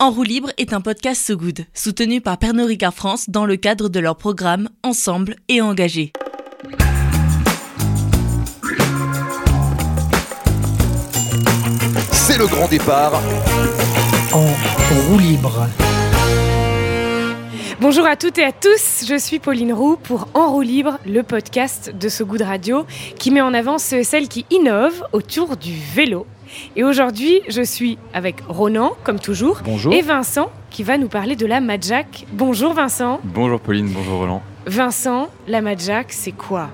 En roue libre est un podcast So Good, soutenu par Pernod Ricard France dans le cadre de leur programme Ensemble et engagé. C'est le grand départ. En roue libre. Bonjour à toutes et à tous, je suis Pauline Roux pour En roue libre, le podcast de So Good Radio qui met en avant ceux et celles qui innovent autour du vélo. Et aujourd'hui, je suis avec Ronan, comme toujours, Bonjour. et Vincent qui va nous parler de la Madjack. Bonjour Vincent. Bonjour Pauline, bonjour Roland. Vincent, la Madjack, c'est quoi?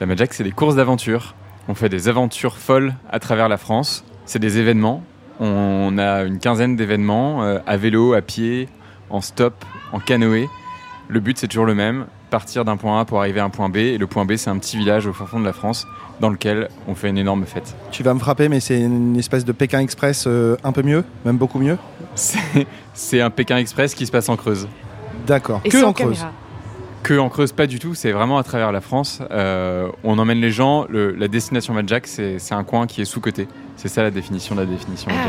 La Madjack, c'est des courses d'aventure. On fait des aventures folles à travers la France. C'est des événements. On a une quinzaine d'événements euh, à vélo, à pied, en stop, en canoë. Le but, c'est toujours le même partir d'un point A pour arriver à un point B. Et le point B, c'est un petit village au fin fond de la France dans lequel on fait une énorme fête. Tu vas me frapper, mais c'est une espèce de Pékin Express euh, un peu mieux, même beaucoup mieux. C'est un Pékin Express qui se passe en Creuse. D'accord. Que en Creuse. caméra. Que en Creuse, pas du tout. C'est vraiment à travers la France. Euh, on emmène les gens. Le- la destination Madjack, c'est c'est un coin qui est sous-coté. C'est ça la définition de la définition Ah.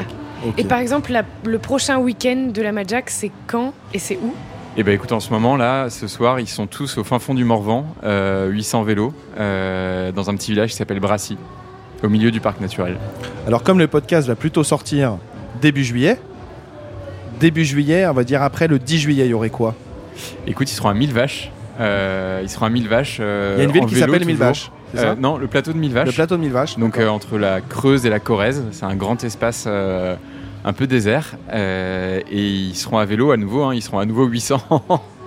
Et par exemple, la- le prochain week-end de la Madjack, c'est quand et c'est où? Et ben écoute, en ce moment là, ce soir, ils sont tous au fin fond du Morvan, euh, 800 vélos, euh, dans un petit village qui s'appelle Brassy, au milieu du parc naturel. Alors, comme le podcast va plutôt sortir début juillet, début juillet, on va dire après le 10 juillet, il y aurait quoi? Écoute, ils seront à 1000 vaches. euh, ils seront à 1000 vaches. euh, Il y a une ville qui s'appelle Mille toujours. Vaches. C'est Euh, ça non, le plateau de 1000 vaches. Le plateau de Mille Vaches. Donc euh, entre la Creuse et la Corrèze, c'est un grand espace euh, un peu désert. euh, et ils seront à vélo à nouveau, hein, ils seront à nouveau 800.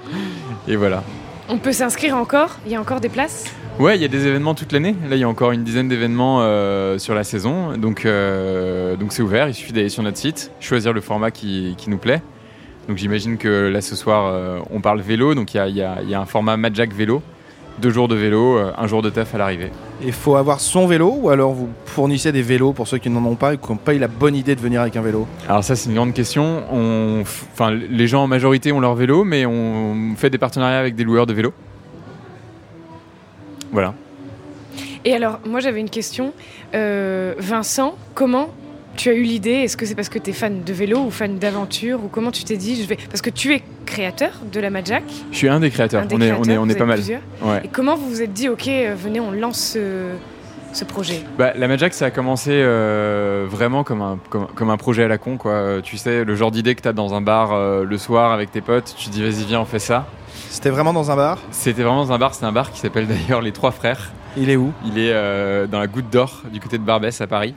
et voilà. On peut s'inscrire encore? Il y a encore des places? Ouais, il y a des événements toute l'année. Là, il y a encore une dizaine d'événements euh, sur la saison. Donc, euh, donc c'est ouvert. Il suffit d'aller sur notre site, choisir le format qui, qui nous plaît. Donc, j'imagine que là, ce soir, on parle vélo. Donc, il y a, y a- il y a un format Madjack vélo. Deux jours de vélo, un jour de taf à l'arrivée. Il faut avoir son vélo ou alors vous fournissez des vélos pour ceux qui n'en ont pas et qui n'ont pas eu la bonne idée de venir avec un vélo? Alors ça, c'est une grande question. On, f- enfin, les gens en majorité ont leur vélo, mais on fait des partenariats avec des loueurs de vélos. Voilà. Et alors, moi j'avais une question. Euh, Vincent, comment tu as eu l'idée Est-ce que c'est parce que tu es fan de vélo ou fan d'aventure Ou comment tu t'es dit je vais... Parce que tu es créateur de la Madjack. Je suis un des créateurs. un des on, est, on est, créateurs, on vous est êtes pas mal. Ouais. Et comment vous vous êtes dit, ok, euh, venez, on lance ce, ce projet? Bah, la Madjack, ça a commencé euh, vraiment comme un, comme, comme un projet à la con. Quoi. Euh, Tu sais, le genre d'idée que tu as dans un bar euh, le soir avec tes potes, tu te dis vas-y, viens, on fait ça. C'était vraiment dans un bar? C'était vraiment dans un bar, c'est un bar qui s'appelle d'ailleurs Les Trois Frères. Il est où? Il est euh, dans la Goutte d'Or, du côté de Barbès à Paris.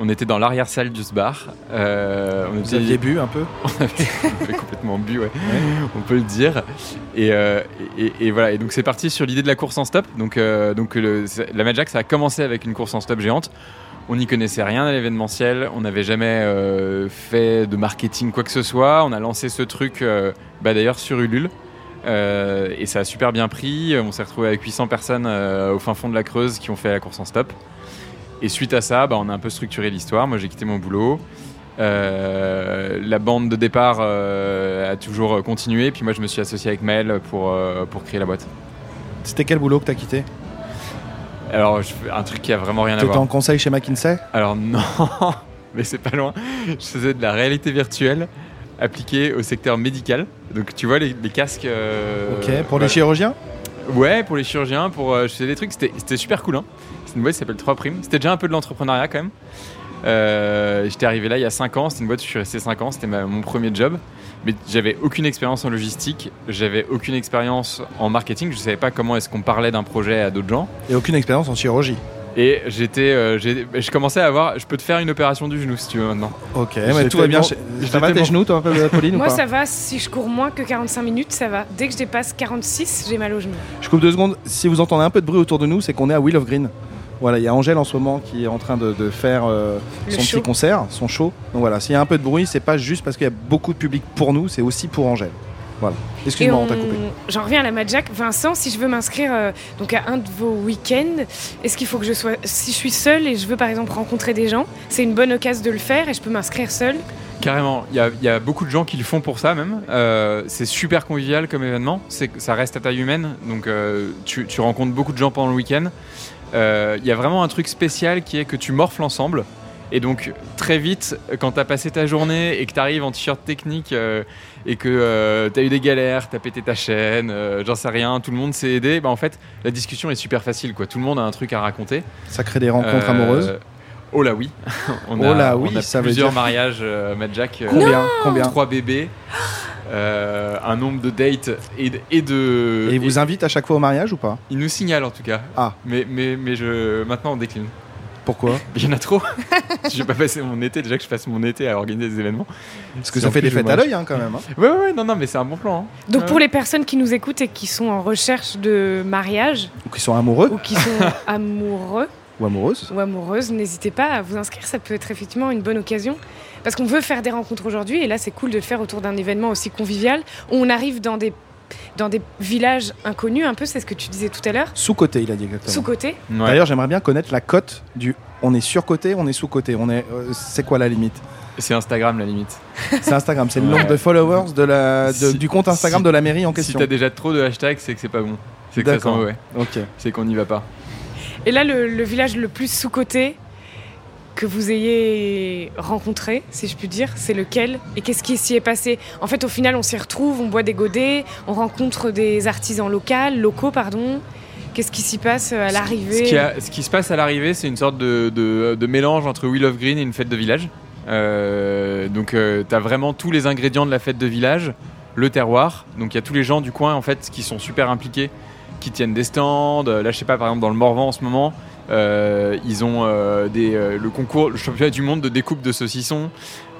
On était dans l'arrière-salle ce bar. Euh, on Vous était- aviez bu un peu on avait complètement bu, ouais. on peut le dire. Et, euh, et- et voilà, et donc c'est parti sur l'idée de la course en stop. Donc, euh, donc le- la Madjack, ça a commencé avec une course en stop géante. On n'y connaissait rien à l'événementiel, on n'avait jamais euh, fait de marketing quoi que ce soit. On a lancé ce truc euh, bah, d'ailleurs sur Ulule. Et ça a super bien pris. On s'est retrouvé avec 800 personnes au fin fond de la Creuse qui ont fait la course en stop. Et suite à ça, bah, on a un peu structuré l'histoire. Moi, j'ai quitté mon boulot. Euh, la bande de départ euh, a toujours continué. Puis moi, je me suis associé avec Maël pour, euh, pour créer la boîte. C'était quel boulot que t'as quitté? Alors, je un truc qui a vraiment rien à T'étais voir. en conseil chez McKinsey? Alors, non, mais c'est pas loin. Je faisais de la réalité virtuelle appliquée au secteur médical. Donc, tu vois, les, les casques. Ok, pour voilà. les chirurgiens? Ouais, pour les chirurgiens, pour je faisais des trucs, c'était c'était super cool. Hein. C'est une boîte qui s'appelle 3 Primes. C'était déjà un peu de l'entrepreneuriat quand même. Euh, J'étais arrivé là il y a 5 ans, c'était une boîte où je suis resté 5 ans, c'était mon premier job. Mais j'avais aucune expérience en logistique, j'avais aucune expérience en marketing, je savais pas comment est-ce qu'on parlait d'un projet à d'autres gens. et aucune expérience en chirurgie. Et j'étais, euh, j'ai- je commençais à avoir, je peux te faire une opération du genou si tu veux maintenant. Ok, mais tout va bien. chez- Ça va tes genoux, toi, un peu, Pauline ou Moi pas ça va, si je cours moins que 45 minutes, ça va. Dès que je dépasse 46, j'ai mal aux genoux. Je coupe deux secondes. Si vous entendez un peu de bruit autour de nous, c'est qu'on est à Wheel of Green. Voilà, il y a Angèle en ce moment qui est en train de, de faire euh, son show. petit concert, son show. Donc voilà, s'il y a un peu de bruit, c'est pas juste parce qu'il y a beaucoup de public pour nous, c'est aussi pour Angèle. Voilà. Excuse-moi, on on- t'a coupé. J'en reviens à la Madjack. Vincent, si je veux m'inscrire euh, donc à un de vos week-ends, est-ce qu'il faut que je sois. Si je suis seule et je veux par exemple rencontrer des gens, c'est une bonne occasion de le faire et je peux m'inscrire seule? Carrément, il y a, il y a beaucoup de gens qui le font pour ça même. Euh, c'est super convivial comme événement, c'est que ça reste à taille humaine, donc euh, tu, tu rencontres beaucoup de gens pendant le week-end. Euh, Il y a vraiment un truc spécial qui est que tu morfles ensemble Et donc, très vite, quand t'as passé ta journée et que t'arrives en t-shirt technique euh, et que euh, t'as eu des galères, t'as pété ta chaîne, euh, j'en sais rien, tout le monde s'est aidé, bah en fait, la discussion est super facile, quoi. Tout le monde a un truc à raconter. Ça crée des rencontres Euh, amoureuses. Oh là oui. on Oh a, là on oui, a ça veut plusieurs dire- mariages, euh, Mad Jack. euh, Combien Combien Trois bébés, euh, un nombre de dates et de. Et, de, Et ils vous invitent à chaque fois au mariage ou pas il nous signale en tout cas. Ah. Mais, mais, mais je, maintenant on décline. Pourquoi Il y en a trop. je vais pas passer mon été, déjà que je passe mon été à organiser des événements. Parce que ça fait des fêtes à l'œil hein, quand même. hein. Ouais, ouais, ouais, non, non, mais c'est un bon plan. hein. Donc pour les personnes qui nous écoutent et qui sont en recherche de mariage Ou qui sont amoureux ou qui sont amoureux ou amoureuses. ou amoureuses, n'hésitez pas à vous inscrire, ça peut être effectivement une bonne occasion. Parce qu'on veut faire des rencontres aujourd'hui et là c'est cool de le faire autour d'un événement aussi convivial où on arrive dans des, dans des villages inconnus un peu, c'est ce que tu disais tout à l'heure, Sous-côté, il a dit exactement. sous-côté. Ouais. D'ailleurs, j'aimerais bien connaître la cote du on est sur-côté, on est sous-côté. On est, euh, c'est quoi la limite? C'est Instagram la limite. C'est Instagram, c'est le Ouais. nombre de followers de la, de- Si- du compte Instagram si- de la mairie en Si question. t'as déjà trop de hashtags, c'est que c'est pas bon. C'est que ça sent. Ok. C'est qu'on n'y va pas. Et là le, le village le plus sous-côté que vous ayez rencontré, si je puis dire, c'est lequel Et qu'est-ce qui s'y est passé En fait, au final, on s'y retrouve, on boit des godets, on rencontre des artisans locaux, locaux, pardon. Qu'est-ce qui s'y passe à l'arrivée ce qui se passe à l'arrivée, c'est une sorte de, de- de mélange entre Wheel of Green et une fête de village. Euh, donc, euh, t'as vraiment tous les ingrédients de la fête de village, le terroir. Donc, il y a tous les gens du coin en fait qui sont super impliqués, qui tiennent des stands. Euh, Là, je sais pas, par exemple, dans le Morvan en ce moment, euh, ils ont euh, des, euh, le concours, le championnat du monde de découpe de saucissons.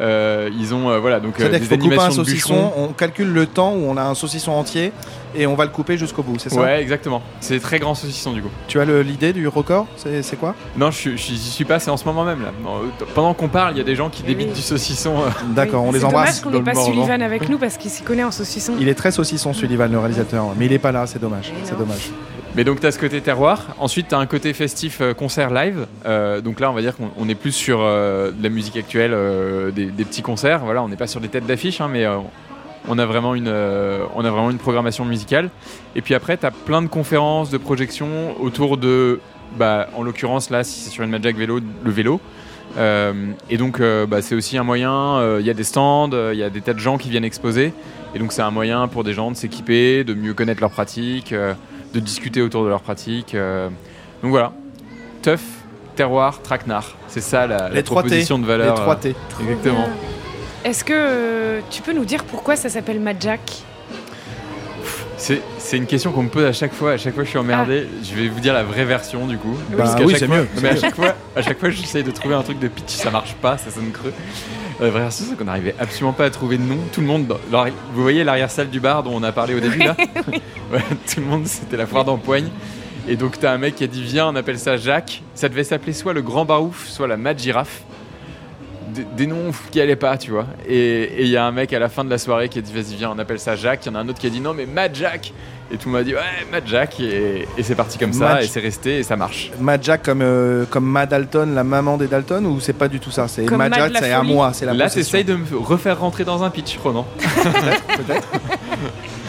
Euh, ils ont, euh, voilà, donc euh, des un animations de saucisson, bûcherons. on calcule le temps où on a un saucisson entier et on va le couper jusqu'au bout, c'est ça Ouais, exactement. C'est des très grands saucissons du coup. Tu as l'idée du record C'est quoi? Non, je n'y suis pas, c'est en ce moment même là. Pendant qu'on parle, il y a des gens qui débitent oui. du saucisson. euh, D'accord, Oui, on les C'est dommage embrasse. qu'on n'ait pas. Sullivan avec nous parce qu'il s'y connaît en saucisson. Il est très saucisson, Sullivan, le réalisateur, mais il est pas là, c'est dommage. C'est dommage. Mais donc tu as ce côté terroir. Ensuite tu as un côté festif euh, concert live. Euh, donc là on va dire qu'on on est plus sur euh, de la musique actuelle, des, petits concerts. Voilà, on n'est pas sur des têtes d'affiche, hein, mais on a vraiment une, on a vraiment une programmation musicale. Et puis après tu as plein de conférences, de projections autour de, bah, en l'occurrence là si c'est sur une Magic vélo, le vélo. Et donc bah, c'est aussi un moyen. Il y a des stands, il y a des tas de gens qui viennent exposer. Et donc c'est un moyen pour des gens de s'équiper, de mieux connaître leurs pratiques. De discuter autour de leurs pratiques. euh. donc voilà, teuf, terroir, traquenard. C'est ça la, la Les trois T. proposition de Les valeur. 3 T. euh, exactement. Est-ce que euh, tu peux nous dire pourquoi ça s'appelle Majak C'est une question qu'on me pose à chaque fois. À chaque fois, je suis emmerdé. Je vais vous dire la vraie version du coup. Bah Parce qu'à oui, chaque c'est fois- mieux, Mais à chaque fois, à chaque fois, j'essaye de trouver un truc de pitch. Ça marche pas, ça sonne creux. La vraie version, c'est qu'on n'arrivait absolument pas à trouver de nom. Tout le monde, dans vous voyez l'arrière-salle du bar dont on a parlé au début là? Ouais, Tout le monde, c'était la foire d'empoigne. Et donc, t'as un mec qui a dit Viens, on appelle ça Jacques. Ça devait s'appeler soit le Grand Barouf, soit la Mad Girafe. Des, des noms qui allaient pas, tu vois. Et et il y a un mec à la fin de la soirée qui a dit Vas-y, viens, on appelle ça Jacques. Il y en a un autre qui a dit Non, mais Mad Jack. Et tout le monde a dit Ouais, Mad Jack. Et, et c'est parti comme ça, Mad- et c'est resté, et ça marche. Mad Jack comme, euh, comme Mad Dalton, la maman des Dalton, ou c'est pas du tout ça? C'est Mad Mad Jack, c'est à moi, c'est la Là, t'essayes de me refaire rentrer dans un pitch, Ronan. Peut-être.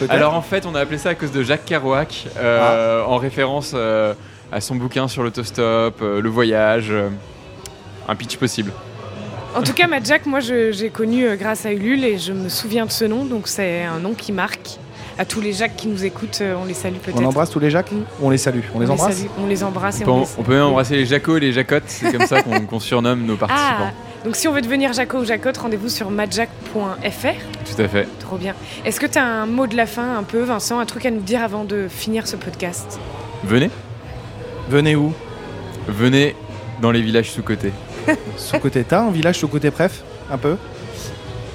Peut-être. Alors en fait, on a appelé ça à cause de Jacques Kerouac, euh, en référence euh, à son bouquin sur l'autostop, euh, le voyage, euh, un pitch possible. En tout cas, Majak, moi j'ai connu euh, grâce à Ulule et je me souviens de ce nom, donc c'est un nom qui marque. À tous les Jacques qui nous écoutent, euh, on les salue peut-être. on embrasse tous les Jacques Mm. On les salue? On les embrasse? salue, on les embrasse et On peut, on les... on peut même embrasser les Jacots et les Jacottes, c'est comme ça qu'on surnomme nos Ah, participants. donc si on veut devenir Jaco ou Jacotte, rendez-vous sur majak.fr. Tout à fait. Trop bien. Est-ce que tu as un mot de la fin un peu, Vincent, un truc à nous dire avant de finir ce podcast? Venez, Venez où? Venez dans les villages sous-cotés. Sous-côté T'as un village sous-côté préf Un peu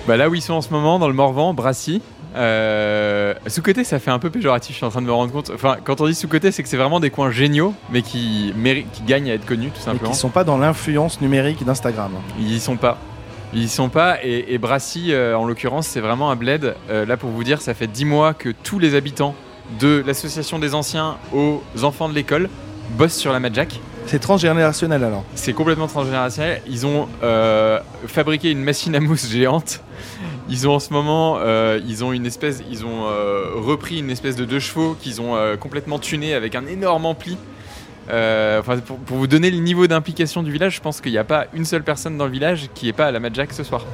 Bah là où ils sont en ce moment, dans le Morvan, Brassy. Euh, sous-côté, ça fait un peu péjoratif, je suis en train de me rendre compte. Enfin, quand on dit sous-côté, c'est que c'est vraiment des coins géniaux, mais qui, gagnent à être connus, tout Et simplement. qui sont pas dans l'influence numérique d'Instagram. Ils y sont pas. Ils y sont pas. Et, et Brassy, euh, en l'occurrence, c'est vraiment un bled. Euh, là, pour vous dire, ça fait 10 mois que tous les habitants de l'association des anciens aux enfants de l'école bossent sur la Madjack. C'est transgénérationnel alors. C'est complètement transgénérationnel. Ils ont euh, fabriqué une machine à mousse géante. Ils ont en ce moment, euh, ils ont une espèce, ils ont euh, repris une espèce de deux chevaux qu'ils ont complètement tuné avec un énorme ampli. Pour vous donner le niveau d'implication du village, je pense qu'il n'y a pas une seule personne dans le village qui n'est pas à la Madjack ce soir.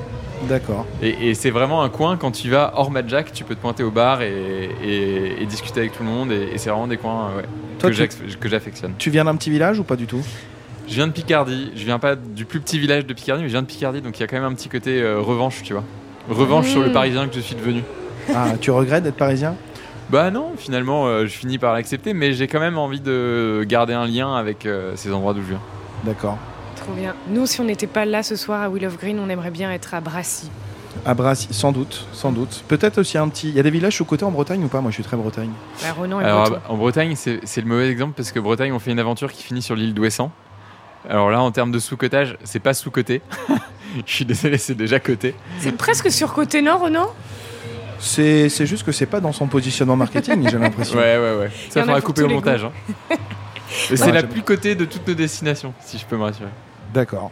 D'accord. Et, et c'est vraiment un coin, quand tu vas hors Madjack, tu peux te pointer au bar et, et- et discuter avec tout le monde. Et, et c'est vraiment des coins ouais, Toi, que j'affectionne. Tu viens d'un petit village ou pas du tout? Je viens de Picardie, je viens pas du plus petit village de Picardie, mais je viens de Picardie, donc il y a quand même un petit côté euh, revanche, tu vois. Revanche sur le Mmh. parisien que je suis devenu. Ah, tu regrettes d'être parisien? Bah non, finalement, euh, je finis par l'accepter, mais j'ai quand même envie de garder un lien avec euh, ces endroits d'où je viens. D'accord. Trop bien. Nous, si on n'était pas là ce soir à Will of Green, on aimerait bien être à Brassy. À Brassy, sans doute, sans doute. Peut-être aussi un petit. Il y a des villages sous-côté en Bretagne ou pas Moi, je suis très Bretagne. Bah, Ronan est Alors en Bretagne, c'est le mauvais exemple parce que Bretagne, on fait une aventure qui finit sur l'île d'Ouessant. Alors là, en termes de sous-cotage, c'est pas sous-coté. je suis désolé, c'est déjà coté. C'est presque sur côté nord, Ronan C'est juste que c'est pas dans son positionnement marketing, j'ai l'impression. Ouais, ouais, ouais. Ça faudra couper au montage. hein. Et c'est la plus cotée de toutes nos destinations, si je peux me rassurer. D'accord.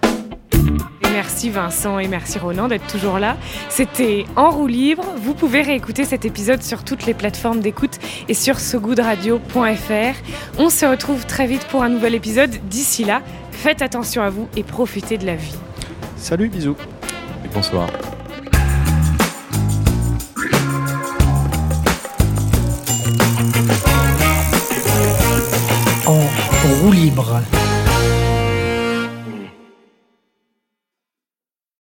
Merci Vincent et merci Ronan d'être toujours là. C'était En roue libre. Vous pouvez réécouter cet épisode sur toutes les plateformes d'écoute et sur sogoodradio.fr. On se retrouve très vite pour un nouvel épisode. D'ici là, faites attention à vous et profitez de la vie. Salut, bisous. Et bonsoir. En roue libre.